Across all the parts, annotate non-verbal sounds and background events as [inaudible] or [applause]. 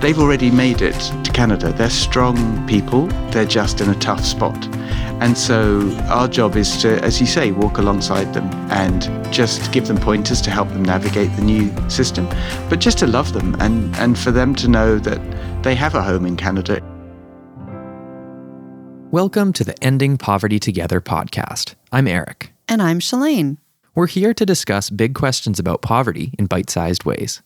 they've already made it to Canada. They're strong people, they're just in a tough spot. And so our job is to, as you say, walk alongside them and just give them pointers to help them navigate the new system, but just to love them and, and for them to know that they have a home in Canada. Welcome to the Ending Poverty Together podcast. I'm Eric. And I'm Shalane. We're here to discuss big questions about poverty in bite sized ways.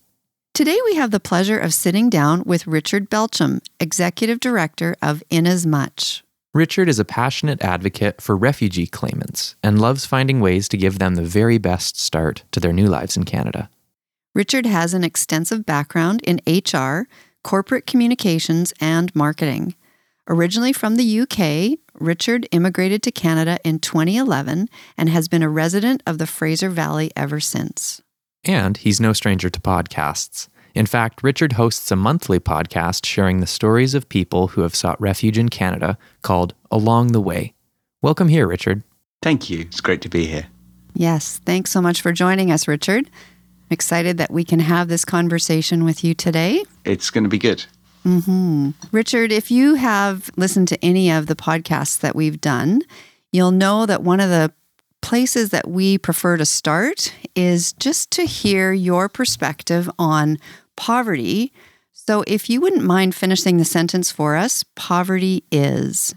Today, we have the pleasure of sitting down with Richard Belcham, Executive Director of Inasmuch. Richard is a passionate advocate for refugee claimants and loves finding ways to give them the very best start to their new lives in Canada. Richard has an extensive background in HR, corporate communications, and marketing. Originally from the UK, Richard immigrated to Canada in 2011 and has been a resident of the Fraser Valley ever since. And he's no stranger to podcasts. In fact, Richard hosts a monthly podcast sharing the stories of people who have sought refuge in Canada called Along the Way. Welcome here, Richard. Thank you. It's great to be here. Yes, thanks so much for joining us, Richard. I'm excited that we can have this conversation with you today. It's going to be good. Mm-hmm. Richard, if you have listened to any of the podcasts that we've done, you'll know that one of the places that we prefer to start is just to hear your perspective on poverty. So, if you wouldn't mind finishing the sentence for us, poverty is.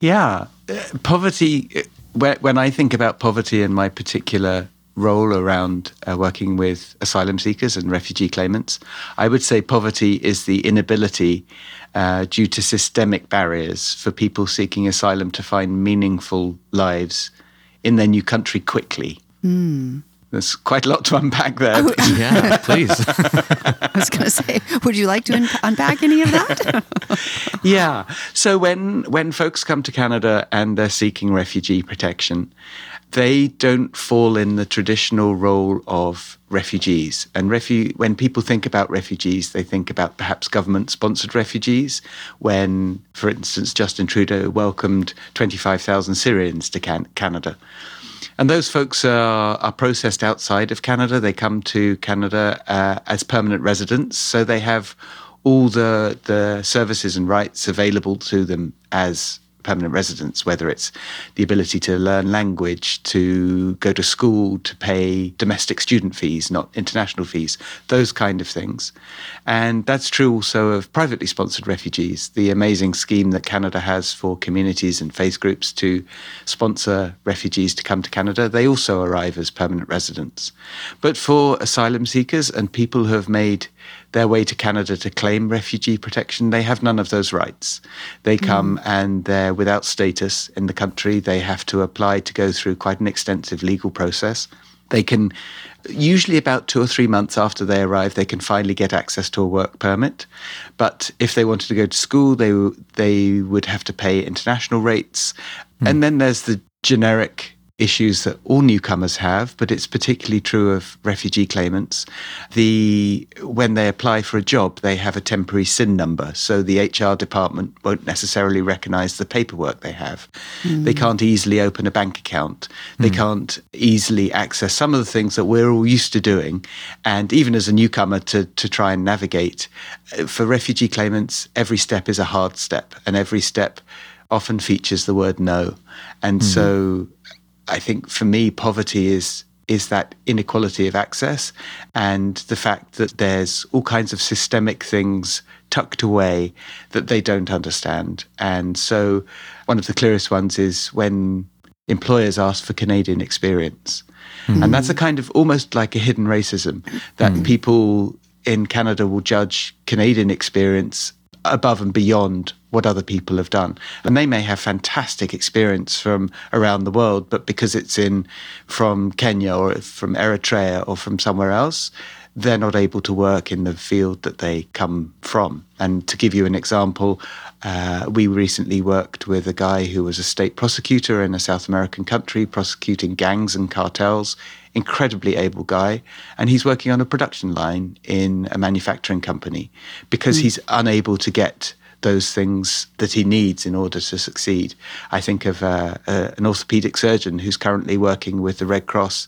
Yeah, uh, poverty. Uh, when I think about poverty and my particular role around uh, working with asylum seekers and refugee claimants, I would say poverty is the inability, uh, due to systemic barriers, for people seeking asylum to find meaningful lives in their new country quickly. Mm. There's quite a lot to unpack there. Oh, [laughs] yeah, please. [laughs] I was going to say, would you like to un- unpack any of that? [laughs] yeah. So when when folks come to Canada and they're seeking refugee protection, they don't fall in the traditional role of refugees. And refu- when people think about refugees, they think about perhaps government sponsored refugees. When, for instance, Justin Trudeau welcomed 25,000 Syrians to can- Canada. And those folks are, are processed outside of Canada. They come to Canada uh, as permanent residents. So they have all the, the services and rights available to them as permanent residents, whether it's the ability to learn language, to go to school, to pay domestic student fees, not international fees, those kind of things. And that's true also of privately sponsored refugees, the amazing scheme that Canada has for communities and faith groups to sponsor refugees to come to Canada. They also arrive as permanent residents. But for asylum seekers and people who have made their way to Canada to claim refugee protection, they have none of those rights. They hmm. come mm. and they're without status in the country. They have to apply to go through quite an extensive legal process. They can, usually about two or three months after they arrive, they can finally get access to a work permit. But if they wanted to go to school, they they would have to pay international rates. Mm. And then there's the generic issues that all newcomers have, but it's particularly true of refugee claimants. The when they apply for a job, they have a temporary SIN number, so the HR department won't necessarily recognise the paperwork they have. Mm. They can't easily open a bank account. They mm. can't easily access some of the things that we're all used to doing, and even as a newcomer to to try and navigate. For refugee claimants, every step is a hard step, and every step often features the word no. And mm-hmm. so I think for me, poverty is is that inequality of access and the fact that there's all kinds of systemic things tucked away that they don't understand. And so one of the clearest ones is when employers ask for Canadian experience. Mm. And that's a kind of almost like a hidden racism that mm. people in Canada will judge Canadian experience above and beyond what other people have done. And they may have fantastic experience from around the world, but because it's in from Kenya or from Eritrea or from somewhere else, they're not able to work in the field that they come from. And to give you an example, uh, we recently worked with a guy who was a state prosecutor in a South American country prosecuting gangs and cartels. Incredibly able guy. And he's working on a production line in a manufacturing company because mm. he's unable to get those things that he needs in order to succeed. I think of uh, uh, an orthopedic surgeon who's currently working with the Red Cross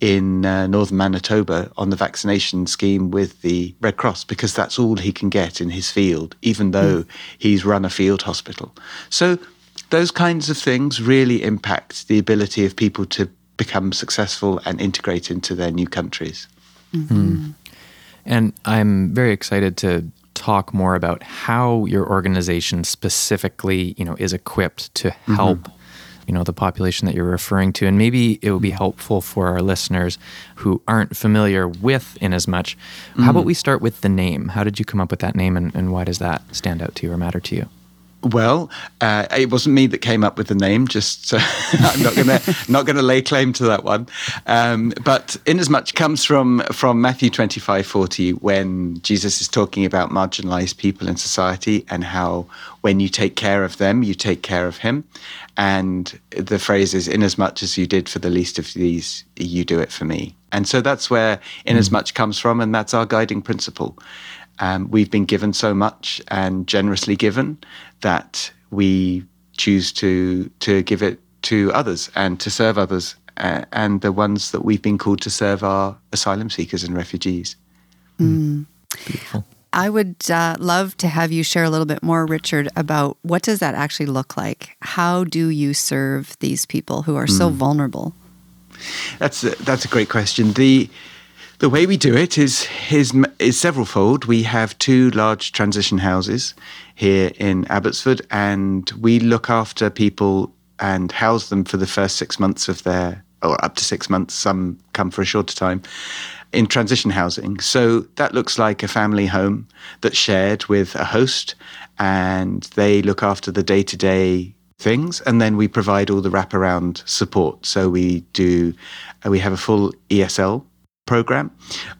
in uh, northern Manitoba on the vaccination scheme with the Red Cross because that's all he can get in his field, even though mm. he's run a field hospital. So those kinds of things really impact the ability of people to become successful and integrate into their new countries. Mm-hmm. And I'm very excited to talk more about how your organization specifically, you know, is equipped to mm-hmm. help, mm-hmm. you know, the population that you're referring to. And maybe it will be helpful for our listeners who aren't familiar with Inasmuch. Mm-hmm. How about we start with the name? How did you come up with that name and, and why does that stand out to you or matter to you? Well, uh, it wasn't me that came up with the name. Just uh, [laughs] I'm not gonna not gonna lay claim to that one. Um, but inasmuch comes from from Matthew 25, 40, when Jesus is talking about marginalized people in society and how when you take care of them, you take care of Him. And the phrase is, "Inasmuch as you did for the least of these, you do it for me." And so that's where inasmuch mm. comes from, and that's our guiding principle. Um, we've been given so much and generously given that we choose to to give it to others and to serve others. Uh, and the ones that we've been called to serve are asylum seekers and refugees. Mm. Beautiful. I would uh, love to have you share a little bit more, Richard, about what does that actually look like? How do you serve these people who are so mm. vulnerable? That's a, that's a great question. The the way we do it is, is, is severalfold. We have two large transition houses here in Abbotsford, and we look after people and house them for the first six months of their, or up to six months. Some come for a shorter time in transition housing. So that looks like a family home that's shared with a host, and they look after the day to day things, and then we provide all the wraparound support. So we do, we have a full ESL program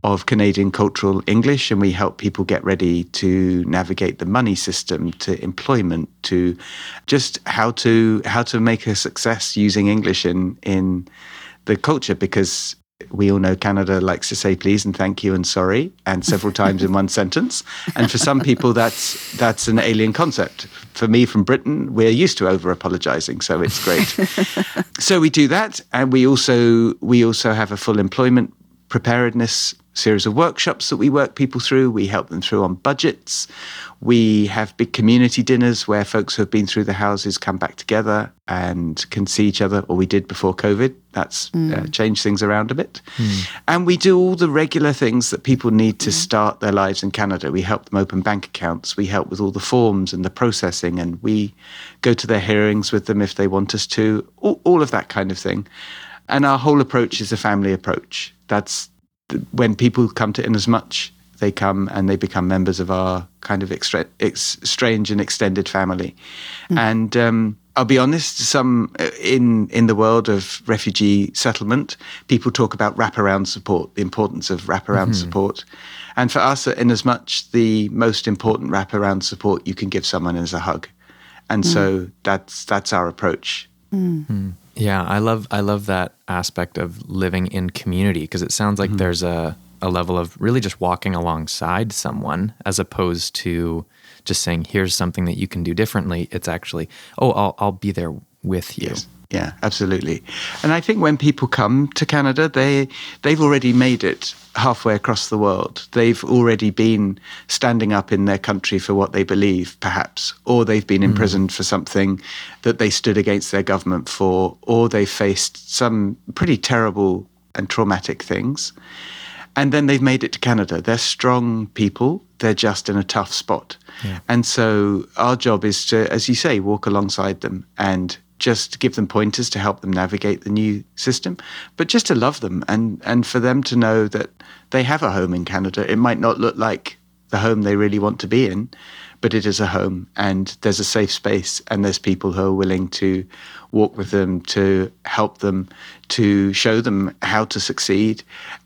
of Canadian Cultural English, and we help people get ready to navigate the money system, to employment, to just how to how to make a success using English in in the culture because we all know Canada likes to say please and thank you and sorry and several times in one sentence. And for some people, that's that's an alien concept. For me, from Britain, we're used to over apologizing, so it's great. [laughs] so we do that, and we also we also have a full employment preparedness series of workshops that we work people through. We help them through on budgets. We have big community dinners where folks who have been through the houses come back together and can see each other, or we did before COVID. That's mm. uh, changed things around a bit. Mm. And we do all the regular things that people need to mm. start their lives in Canada. We help them open bank accounts. We help with all the forms and the processing, and we go to their hearings with them if they want us to, all, all of that kind of thing. And our whole approach is a family approach. That's when people come to Inasmuch, they come and they become members of our kind of extra, ex, strange and extended family. Mm. And um, I'll be honest, some uh, in in the world of refugee settlement, people talk about wraparound support, the importance of wraparound mm-hmm. support. And for us at Inasmuch, the most important wraparound support you can give someone is a hug. And mm. so that's that's our approach. Mm. Yeah, I love I love that aspect of living in community because it sounds like mm-hmm. there's a a level of really just walking alongside someone as opposed to just saying here's something that you can do differently. It's actually, oh, I'll I'll be there with you. Yes. Yeah, absolutely. And I think when people come to Canada, they they've already made it halfway across the world. They've already been standing up in their country for what they believe, perhaps, or they've been mm. imprisoned for something that they stood against their government for, or they faced some pretty terrible and traumatic things. And then they've made it to Canada. They're strong people. They're just in a tough spot. Yeah. And so our job is to, as you say, walk alongside them and just give them pointers to help them navigate the new system, but just to love them and, and for them to know that they have a home in Canada. It might not look like the home they really want to be in, but it is a home and there's a safe space and there's people who are willing to walk with them, to help them, to show them how to succeed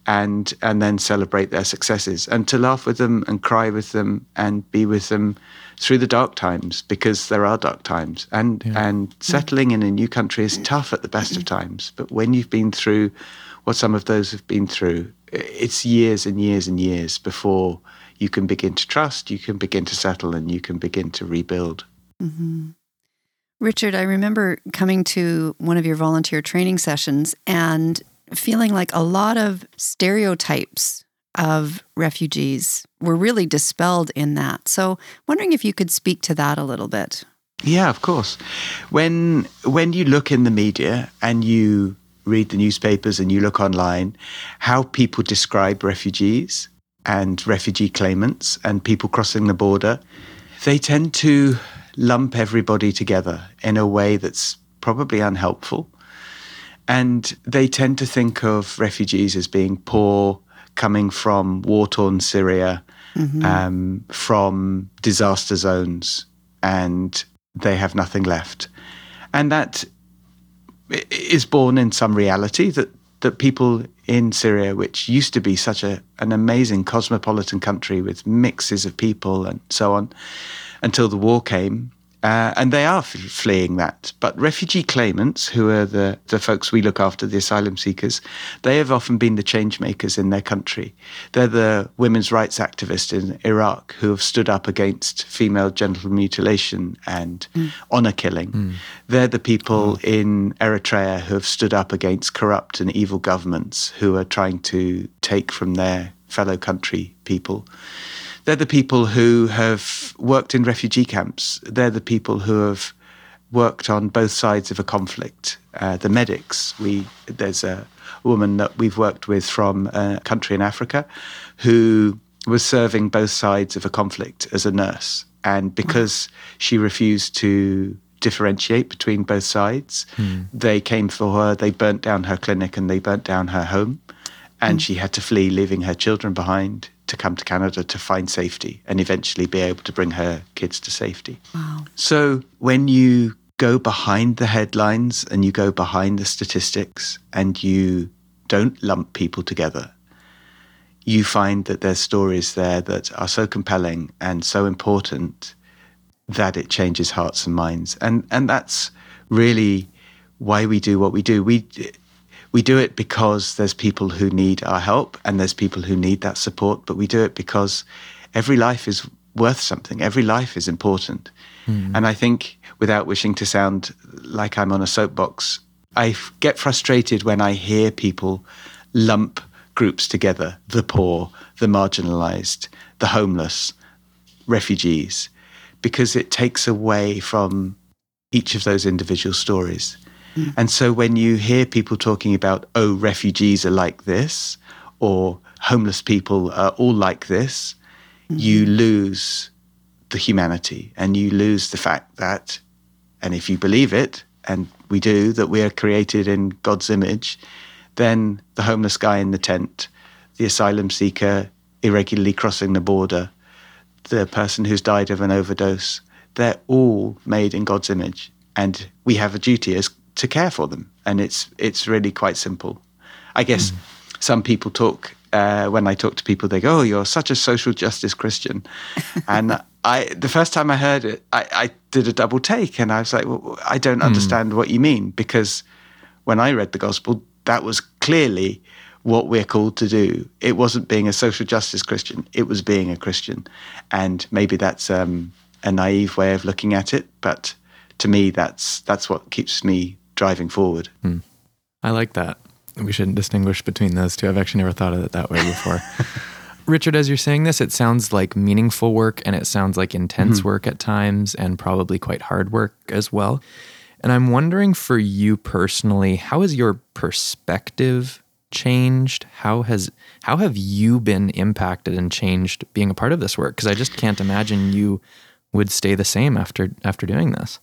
and and then celebrate their successes and to laugh with them and cry with them and be with them through the dark times because there are dark times and yeah. and settling in a new country is tough at the best of times but when you've been through what some of those have been through it's years and years and years before you can begin to trust, you can begin to settle, and you can begin to rebuild. Mm-hmm. Richard, I remember coming to one of your volunteer training sessions and feeling like a lot of stereotypes of refugees were really dispelled in that. So, wondering if you could speak to that a little bit. Yeah, of course. When when you look in the media and you read the newspapers and you look online, how people describe refugees and refugee claimants and people crossing the border, they tend to lump everybody together in a way that's probably unhelpful. And they tend to think of refugees as being poor, coming from war torn Syria, mm-hmm. um, from disaster zones, and they have nothing left. And that is born in some reality that, that people in Syria, which used to be such a, an amazing cosmopolitan country with mixes of people and so on, until the war came, uh, and they are f- fleeing that. But refugee claimants, who are the, the folks we look after, the asylum seekers, they have often been the change makers in their country. They're the women's rights activists in Iraq who have stood up against female genital mutilation and mm. honor killing. Mm. They're the people mm. in Eritrea who have stood up against corrupt and evil governments who are trying to take from their fellow country people. They're the people who have worked in refugee camps. They're the people who have worked on both sides of a conflict. Uh, the medics, we there's a woman that we've worked with from a country in Africa who was serving both sides of a conflict as a nurse. And because she refused to differentiate between both sides, mm. they came for her, they burnt down her clinic and they burnt down her home. And mm. she had to flee, leaving her children behind to come to Canada to find safety and eventually be able to bring her kids to safety. Wow. So when you go behind the headlines and you go behind the statistics and you don't lump people together, you find that there's stories there that are so compelling and so important that it changes hearts and minds. And and that's really why we do what we do. We we do it because there's people who need our help and there's people who need that support, but we do it because every life is worth something. Every life is important. Mm. And I think, without wishing to sound like I'm on a soapbox, I get frustrated when I hear people lump groups together the poor, the marginalized, the homeless, refugees, because it takes away from each of those individual stories. Mm. And so when you hear people talking about, oh, refugees are like this, or homeless people are all like this, mm. you lose the humanity and you lose the fact that, and if you believe it, and we do, that we are created in God's image, then the homeless guy in the tent, the asylum seeker irregularly crossing the border, the person who's died of an overdose, they're all made in God's image. And we have a duty as to care for them, and it's it's really quite simple. I guess mm. some people talk uh, when I talk to people, they go, "Oh, you're such a social justice Christian," [laughs] and I the first time I heard it, I, I did a double take, and I was like, well, "I don't mm. understand what you mean," because when I read the gospel, that was clearly what we're called to do. It wasn't being a social justice Christian; it was being a Christian, and maybe that's um, a naive way of looking at it, but to me, that's that's what keeps me driving forward. Hmm. I like that. We shouldn't distinguish between those two. I've actually never thought of it that way before. [laughs] Richard, as you're saying this, it sounds like meaningful work and it sounds like intense mm-hmm. work at times and probably quite hard work as well. And I'm wondering for you personally, how has your perspective changed? How has how have you been impacted and changed being a part of this work? Because I just can't imagine you would stay the same after after doing this.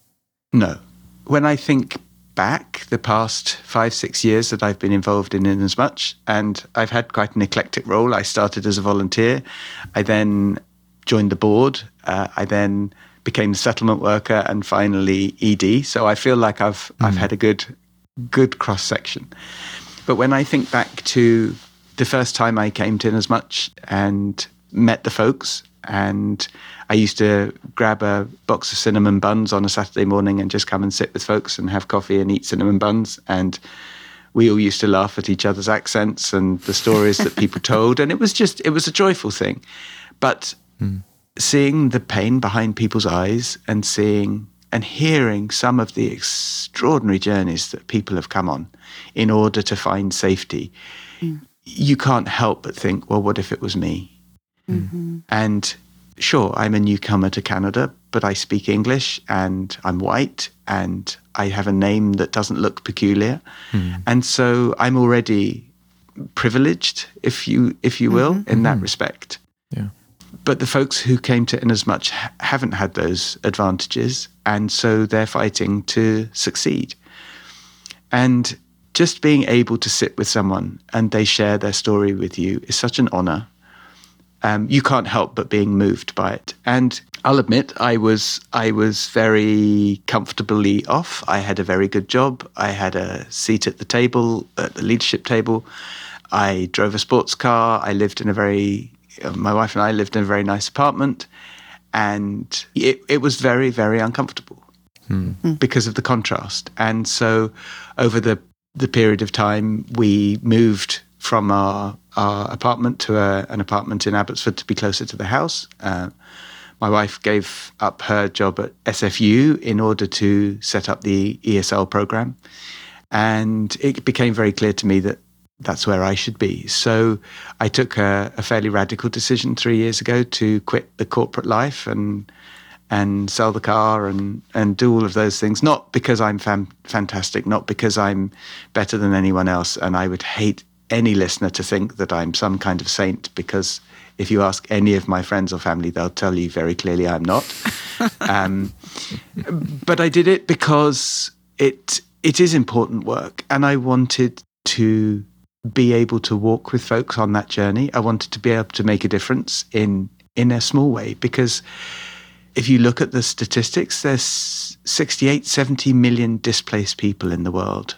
No. When I think back the past five, six years that I've been involved in Inasmuch, and I've had quite an eclectic role. I started as a volunteer. I then joined the board. Uh, I then became a settlement worker and finally ED. So I feel like I've mm. I've had a good good cross section. But when I think back to the first time I came to Inasmuch and met the folks and I used to grab a box of cinnamon buns on a Saturday morning and just come and sit with folks and have coffee and eat cinnamon buns. And we all used to laugh at each other's accents and the stories that people [laughs] told. And it was just, it was a joyful thing. But hmm. seeing the pain behind people's eyes and seeing and hearing some of the extraordinary journeys that people have come on in order to find safety, hmm. you can't help but think, well, what if it was me? Mm-hmm. And sure, I'm a newcomer to Canada, but I speak English and I'm white and I have a name that doesn't look peculiar. Hmm. And so I'm already privileged, if you if you will, in that mm-hmm. respect. Yeah. But the folks who came to Inasmuch ha- haven't had those advantages, and so they're fighting to succeed. And just being able to sit with someone and they share their story with you is such an honor. Um, you can't help but being moved by it. And I'll admit, I was I was very comfortably off. I had a very good job. I had a seat at the table, at the leadership table. I drove a sports car. I lived in a very, uh, my wife and I lived in a very nice apartment, and it, it was very very uncomfortable because of the contrast. And so, over the the period of time, we moved from our our apartment to a, an apartment in Abbotsford to be closer to the house. Uh, my wife gave up her job at SFU in order to set up the ESL program, and it became very clear to me that that's where I should be. So I took a, a fairly radical decision three years ago to quit the corporate life and and sell the car and and do all of those things. Not because I'm fam- fantastic, not because I'm better than anyone else. And I would hate any listener to think that I'm some kind of saint because if you ask any of my friends or family, they'll tell you very clearly I'm not. [laughs] um, but I did it because it it is important work, and I wanted to be able to walk with folks on that journey. I wanted to be able to make a difference in in a small way because if you look at the statistics, there's 68, 70 million displaced people in the world,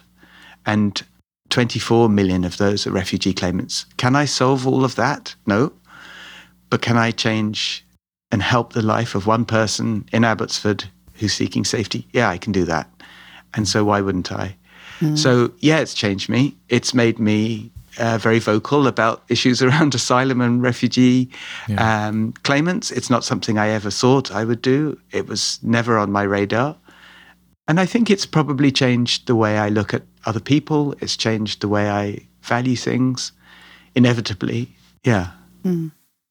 and 24 million of those are refugee claimants. Can I solve all of that? No. But can I change and help the life of one person in Abbotsford who's seeking safety? Yeah, I can do that. And so why wouldn't I? So, yeah, it's changed me. It's made me uh, very vocal about issues [laughs] around asylum and refugee um, claimants. It's not something I ever thought I would do, it was never on my radar. And I think it's probably changed the way I look at other people, it's changed the way I value things, inevitably. Yeah. Hmm.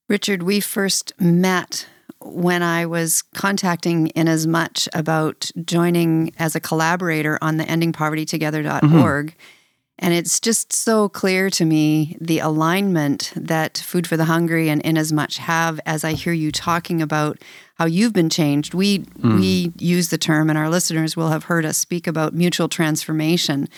Richard, we first met when I was contacting Inasmuch about joining as a collaborator on the endingpovertytogether.org. Mm-hmm. And it's just so clear to me the alignment that Food for the Hungry and Inasmuch have as I hear you talking about how you've been changed. We mm. we use the term and our listeners will have heard us speak about mutual transformation.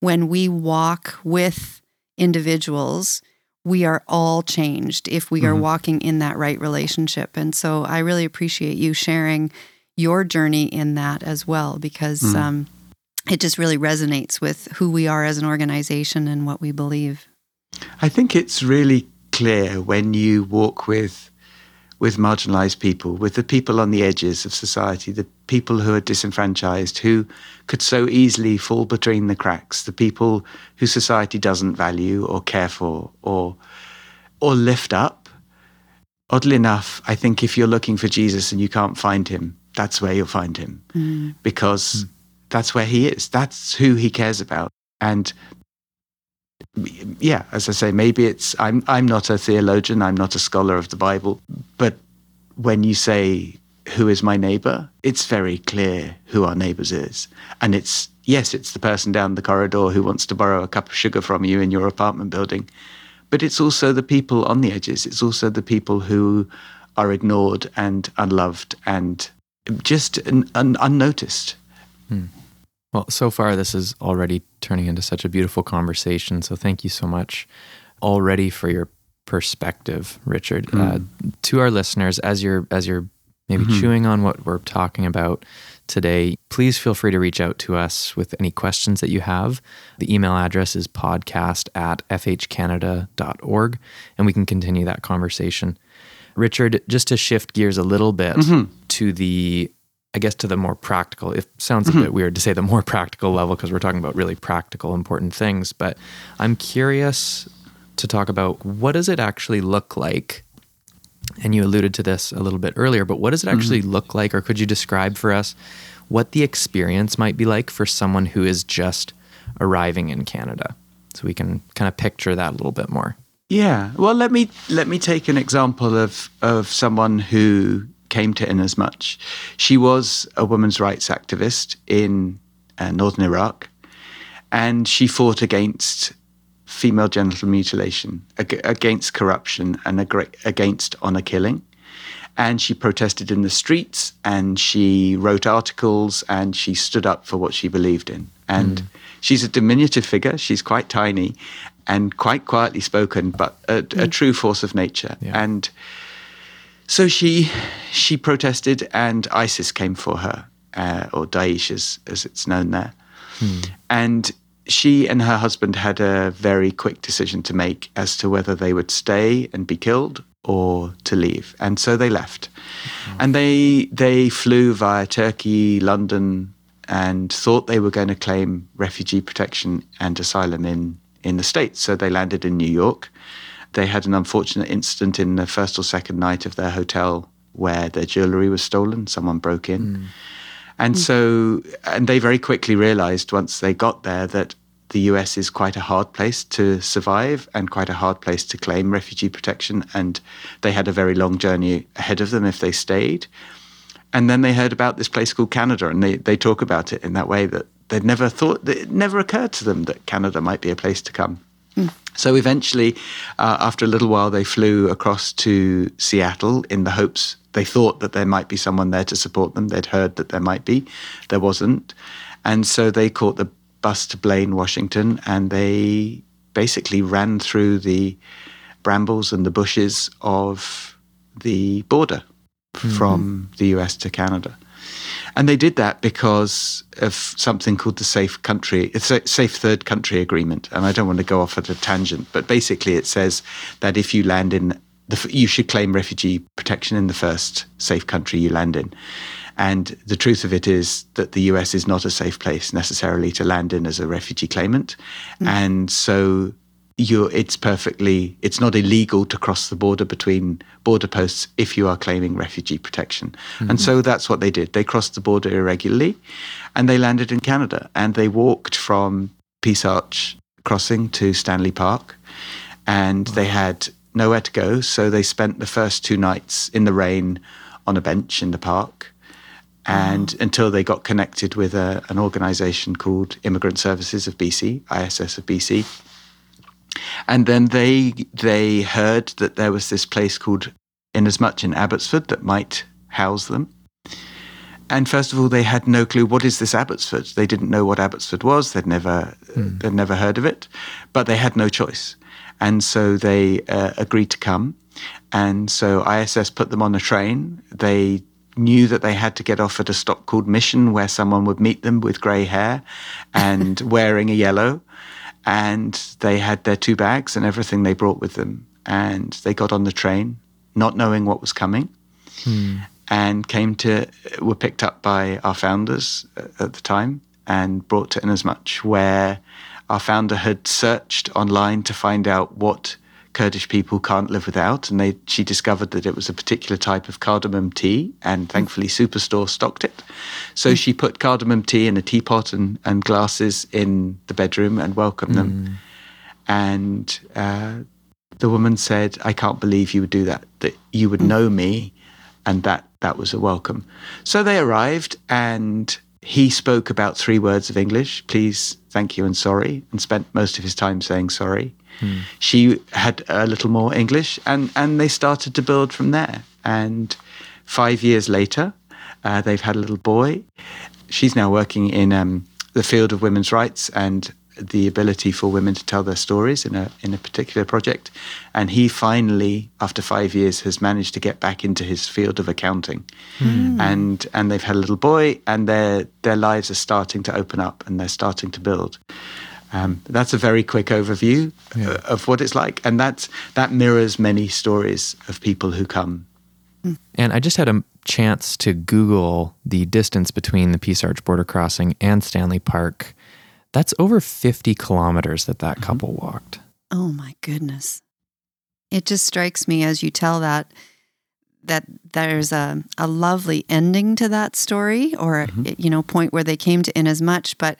When we walk with individuals, we are all changed if we are mm-hmm. walking in that right relationship. And so I really appreciate you sharing your journey in that as well because mm. um, it just really resonates with who we are as an organization and what we believe. I think it's really clear when you walk with with marginalized people, with the people on the edges of society, the people who are disenfranchised, who could so easily fall between the cracks, the people who society doesn't value or care for or or lift up. Oddly enough, I think if you're looking for Jesus and you can't find him, that's where you'll find him. Mm. Because hmm. that's where he is. That's who he cares about. And yeah, as I say, maybe it's I'm I'm not a theologian, I'm not a scholar of the Bible, but when you say who is my neighbor, it's very clear who our neighbors is. And it's yes, it's the person down the corridor who wants to borrow a cup of sugar from you in your apartment building, but it's also the people on the edges. It's also the people who are ignored and unloved and just un, un, unnoticed. Hmm. Well, so far, this is already turning into such a beautiful conversation. So, thank you so much already for your perspective, Richard. Mm. Uh, to our listeners, as you're as you're maybe mm-hmm. chewing on what we're talking about today, please feel free to reach out to us with any questions that you have. The email address is podcast at fhcanada.org, and we can continue that conversation. Richard, just to shift gears a little bit mm-hmm. to the I guess to the more practical. It sounds a bit weird to say the more practical level because we're talking about really practical, important things. But I'm curious to talk about what does it actually look like And you alluded to this a little bit earlier, but what does it actually Mm-hmm. look like, or could you describe for us what the experience might be like for someone who is just arriving in Canada? So we can kind of picture that a little bit more. Yeah. Well, let me let me take an example of of someone who came to Inasmuch. She was a women's rights activist in uh, northern Iraq, and she fought against female genital mutilation, ag- against corruption, and ag- against honor killing. And she protested in the streets, and she wrote articles, and she stood up for what she believed in. And she's a diminutive figure. She's quite tiny, and quite quietly spoken, but a, a true force of nature. Yeah. And so she she protested, and ISIS came for her, uh, or Daesh as as it's known there. And she and her husband had a very quick decision to make as to whether they would stay and be killed or to leave. And so they left. And they they flew via Turkey, London, and thought they were going to claim refugee protection and asylum in, in the States. So they landed in New York. They had an unfortunate incident in the first or second night of their hotel where their jewelry was stolen. Someone broke in. Hmm. And hmm. so, and they very quickly realized once they got there that the US is quite a hard place to survive and quite a hard place to claim refugee protection. And they had a very long journey ahead of them if they stayed. And then they heard about this place called Canada, and they, they talk about it in that way that they'd never thought, that it never occurred to them that Canada might be a place to come. So eventually, uh, after a little while, they flew across to Seattle in the hopes they thought that there might be someone there to support them. They'd heard that there might be, there wasn't. And so they caught the bus to Blaine, Washington, and they basically ran through the brambles and the bushes of the border from the US to Canada. And they did that because of something called the Safe Country, it's a Safe Third Country Agreement. And I don't want to go off at a tangent, but basically it says that if you land in the, you should claim refugee protection in the first safe country you land in. And the truth of it is that the US is not a safe place necessarily to land in as a refugee claimant. Mm. And so you're, it's perfectly, it's not illegal to cross the border between border posts if you are claiming refugee protection. And so mm-hmm. that's what they did. They crossed the border irregularly and they landed in Canada and they walked from Peace Arch crossing to Stanley Park and they had nowhere to go. So they spent the first two nights in the rain on a bench in the park. And until they got connected with a, an organization called Immigrant Services of BC, ISS of BC, and then they they heard that there was this place called Inasmuch in Abbotsford that might house them. And first of all, they had no clue what is this Abbotsford. They didn't know what Abbotsford was. They'd never they'd never heard of it, but they had no choice, and so they uh, agreed to come. And so ISS put them on a train. They knew that they had to get off at a stop called Mission, where someone would meet them with grey hair and [laughs] wearing a yellow and they had their two bags and everything they brought with them. And they got on the train, not knowing what was coming, hmm. and came to were picked up by our founders uh, at the time and brought to Inasmuch, where our founder had searched online to find out what Kurdish people can't live without, and they she discovered that it was a particular type of cardamom tea, and thankfully Superstore stocked it. So she put cardamom tea in a teapot and, and glasses in the bedroom and welcomed them. And uh, the woman said, "I can't believe you would do that. That you would know me, and that that was a welcome." So they arrived, and he spoke about three words of English: please, thank you, and sorry, and spent most of his time saying sorry. She had a little more English, and and they started to build from there. And five years later, uh, they've had a little boy. She's now working in um, the field of women's rights and the ability for women to tell their stories in a in a particular project. And he finally, after five years, has managed to get back into his field of accounting. And and they've had a little boy, and their their lives are starting to open up, and they're starting to build. Um, that's a very quick overview uh, of what it's like, and that's that mirrors many stories of people who come And I just had a chance to Google the distance between the Peace Arch border crossing and Stanley Park. That's over 50 kilometers that that couple walked. Oh my goodness. It just strikes me as you tell that that there's a, a lovely ending to that story or Mm-hmm. you know point where they came to Inasmuch but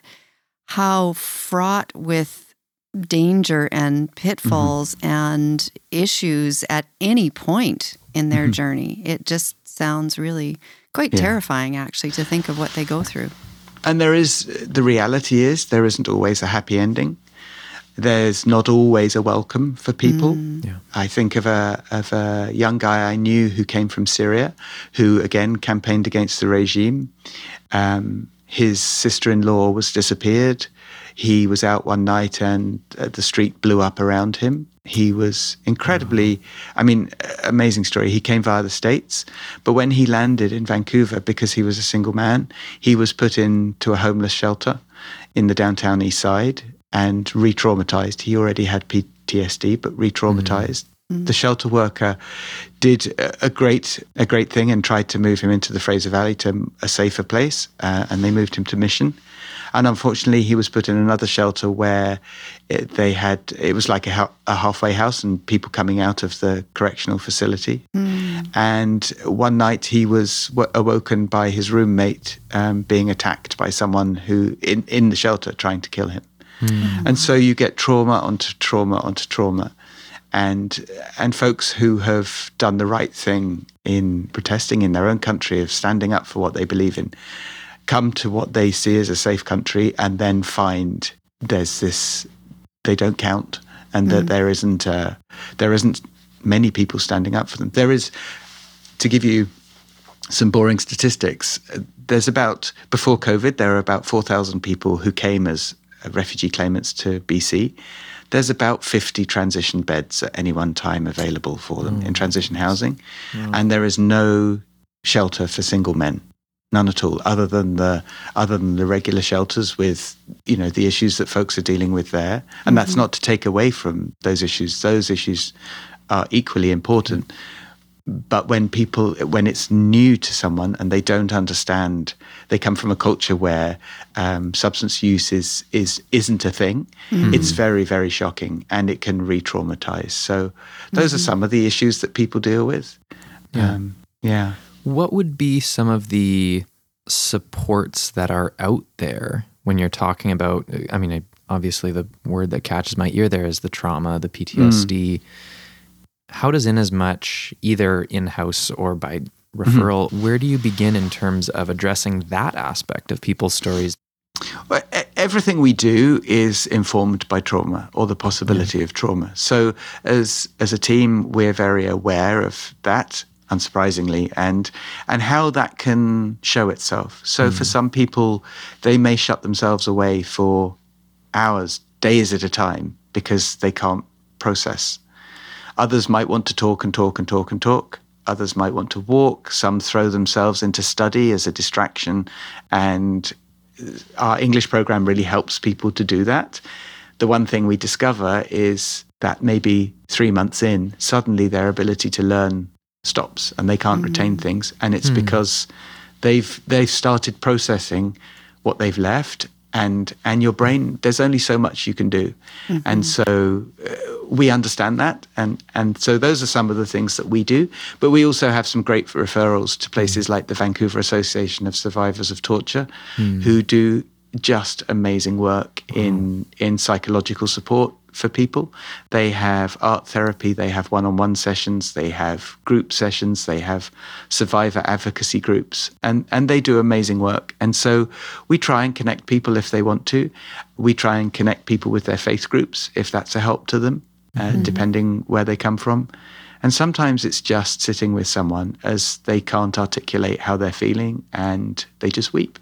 how fraught with danger and pitfalls Mm-hmm. and issues at any point in their Mm-hmm. journey it just sounds really quite Yeah. terrifying actually to think of what they go through And there is the reality is there isn't always a happy ending. There's not always a welcome for people. Yeah. I think of a of a young guy I knew who came from Syria, who again campaigned against the regime. Um, his sister-in-law was disappeared. He was out one night and uh, the street blew up around him. He was incredibly, I mean, amazing story. He came via the States, but when he landed in Vancouver, because he was a single man, he was put into a homeless shelter in the downtown east side and re traumatized. He already had PTSD, but re traumatized. The shelter worker did a- a great a great thing and tried to move him into the Fraser Valley to a safer place, uh, and they moved him to Mission. And unfortunately, he was put in another shelter where it, they had it was like a, hou- a halfway house and people coming out of the correctional facility. And one night he was w- awoken by his roommate um, being attacked by someone who in in the shelter trying to kill him. And so you get trauma onto trauma onto trauma. And and folks who have done the right thing in protesting in their own country, of standing up for what they believe in, come to what they see as a safe country and then find there's this they don't count and that there isn't uh, there isn't many people standing up for them. There is to give you some boring statistics. uh, There's about before COVID, there are about four thousand people who came as Uh, refugee claimants to BC. There's about 50 transition beds at any one time available for them in mm. transition housing, mm. and there is no shelter for single men, none at all, other than the other than the regular shelters with you know the issues that folks are dealing with there, and that's mm-hmm. not to take away from those issues. Those issues are equally important but when people when it's new to someone and they don't understand they come from a culture where um, substance use is is isn't a thing it's very very shocking and it can re-traumatize so those are some of the issues that people deal with Yeah. um, yeah What would be some of the supports that are out there when you're talking about? I mean, I, obviously, the word that catches my ear there is the trauma, the PTSD. How does Inasmuch, either in house or by referral, mm-hmm. where do you begin in terms of addressing that aspect of people's stories? Well, everything we do is informed by trauma or the possibility of trauma. So, as as a team, we're very aware of that, unsurprisingly, and and how that can show itself. So, for hmm. some people, they may shut themselves away for hours, days at a time because they can't process. Others might want to talk and talk and talk and talk. Others might want to walk. Some throw themselves into study as a distraction. And uh, our English program really helps people to do that. The one thing we discover is that maybe three months in, suddenly their ability to learn stops and they can't retain mm. things. And it's hmm. because they've they've started processing what they've left and and your brain there's only so much you can do mm-hmm. and so uh, we understand that and and so those are some of the things that we do but we also have some great referrals to places like the Vancouver Association of Survivors of Torture hmm. who do just amazing work in in psychological support for people. They have art therapy, they have one-on-one sessions, they have group sessions, they have survivor advocacy groups, and and they do amazing work. And so we try and connect people if they want to. We try and connect people with their faith groups if that's a help to them, uh, depending where they come from. And sometimes it's just sitting with someone as they can't articulate how they're feeling and they just weep.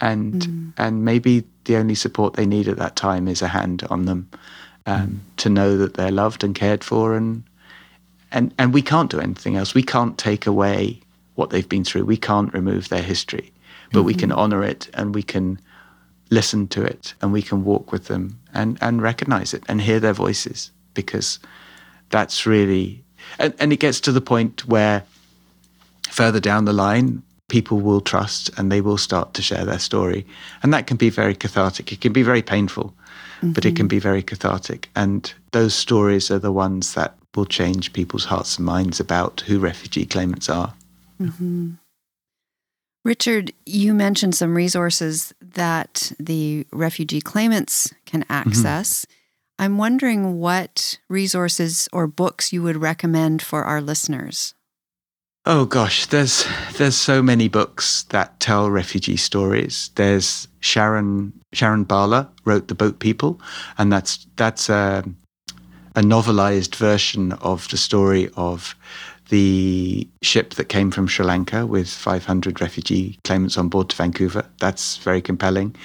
And and maybe the only support they need at that time is a hand on them um, to know that they're loved and cared for and and and we can't do anything else. We can't take away what they've been through. We can't remove their history, but we can honor it and we can listen to it and we can walk with them and and recognize it and hear their voices because that's really and, and it gets to the point where further down the line people will trust and they will start to share their story and that can be very cathartic it can be very painful but it can be very cathartic and those stories are the ones that will change people's hearts and minds about who refugee claimants are. Mm-hmm. Richard, you mentioned some resources that the refugee claimants can access. Mm-hmm. I'm wondering what resources or books you would recommend for our listeners. Oh gosh, there's there's so many books that tell refugee stories. There's Sharon Sharon Bala wrote The Boat People, and that's that's a, a novelized version of the story of the ship that came from Sri Lanka with 500 refugee claimants on board to Vancouver. That's very compelling.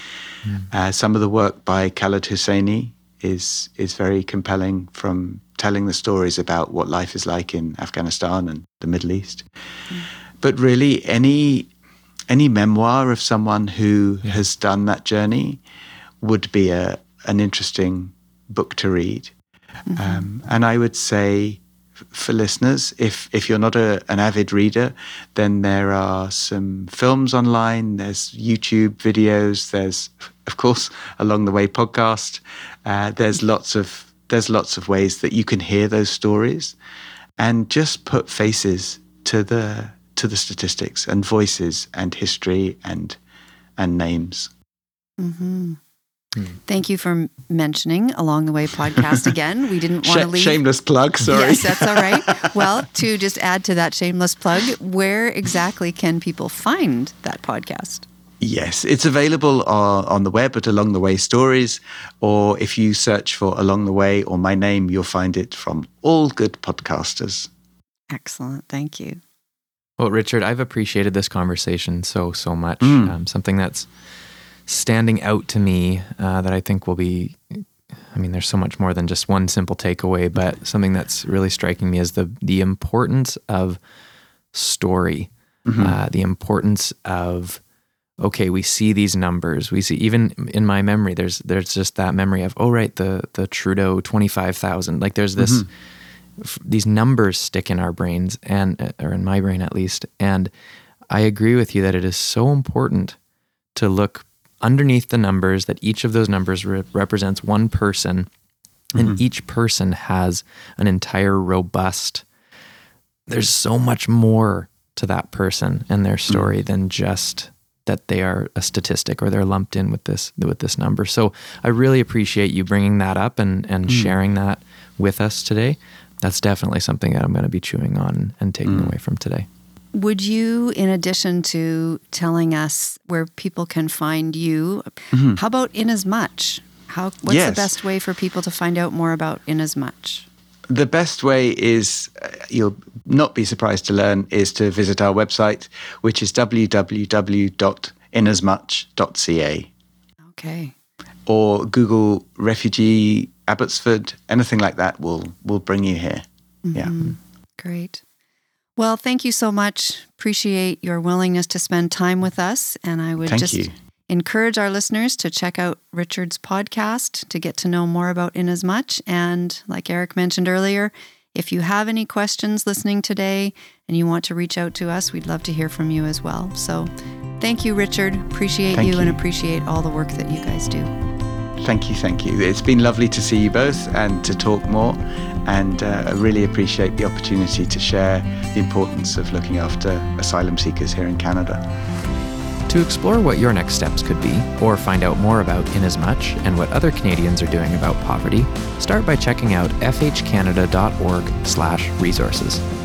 Mm. Uh, some of the work by Khaled Hosseini is is very compelling from telling the stories about what life is like in Afghanistan and the Middle East. Mm. But really, any any memoir of someone who yeah. has done that journey would be a an interesting book to read. Mm-hmm. Um, and I would say for listeners, if if you're not a, an avid reader, then there are some films online. There's YouTube videos. There's of course along the way podcast. Uh, there's lots of there's lots of ways that you can hear those stories, and just put faces to the to the statistics and voices and history and and names. Mm-hmm. Thank you for mentioning Along the Way podcast [laughs] again. We didn't want to leave. Shameless plug, sorry. Yes, that's all right. [laughs] well, to just add to that shameless plug, where exactly can people find that podcast? Yes, it's available uh, on the web at Along the Way Stories, or if you search for Along the Way or my name, you'll find it from all good podcasters. Excellent. Thank you. Well, Richard, I've appreciated this conversation so, so much. Mm. Um, something that's standing out to me uh, that I think will be. I mean, there's so much more than just one simple takeaway, but something that's really striking me is the the importance of story, mm-hmm. uh, the importance of okay, we see these numbers. We see even in my memory, there's there's just that memory of oh right, the the Trudeau twenty five thousand. Like there's this mm-hmm. f- these numbers stick in our brains and or in my brain at least. And I agree with you that it is so important to look underneath the numbers that each of those numbers re- represents one person and mm-hmm. each person has an entire robust there's so much more to that person and their story mm-hmm. than just that they are a statistic or they're lumped in with this with this number. So I really appreciate you bringing that up and and mm. sharing that with us today. That's definitely something that I'm going to be chewing on and taking mm. away from today. Would you, in addition to telling us where people can find you, mm-hmm. how about Inasmuch? How what's yes. the best way for people to find out more about Inasmuch? The best way is, uh, you'll not be surprised to learn, is to visit our website, which is www.inasmuch.ca. Okay. Or Google refugee Abbotsford, anything like that will will bring you here. Mm-hmm. Yeah. Great. Well, thank you so much. Appreciate your willingness to spend time with us. And I would thank just you. encourage our listeners to check out Richard's podcast to get to know more about Inasmuch. And like Eric mentioned earlier, if you have any questions listening today and you want to reach out to us, we'd love to hear from you as well. So thank you, Richard. Appreciate you, you and appreciate all the work that you guys do. Thank you, thank you. It's been lovely to see you both and to talk more. And uh, I really appreciate the opportunity to share the importance of looking after asylum seekers here in Canada. To explore what your next steps could be, or find out more about Inasmuch and what other Canadians are doing about poverty, start by checking out fhcanada.org/resources.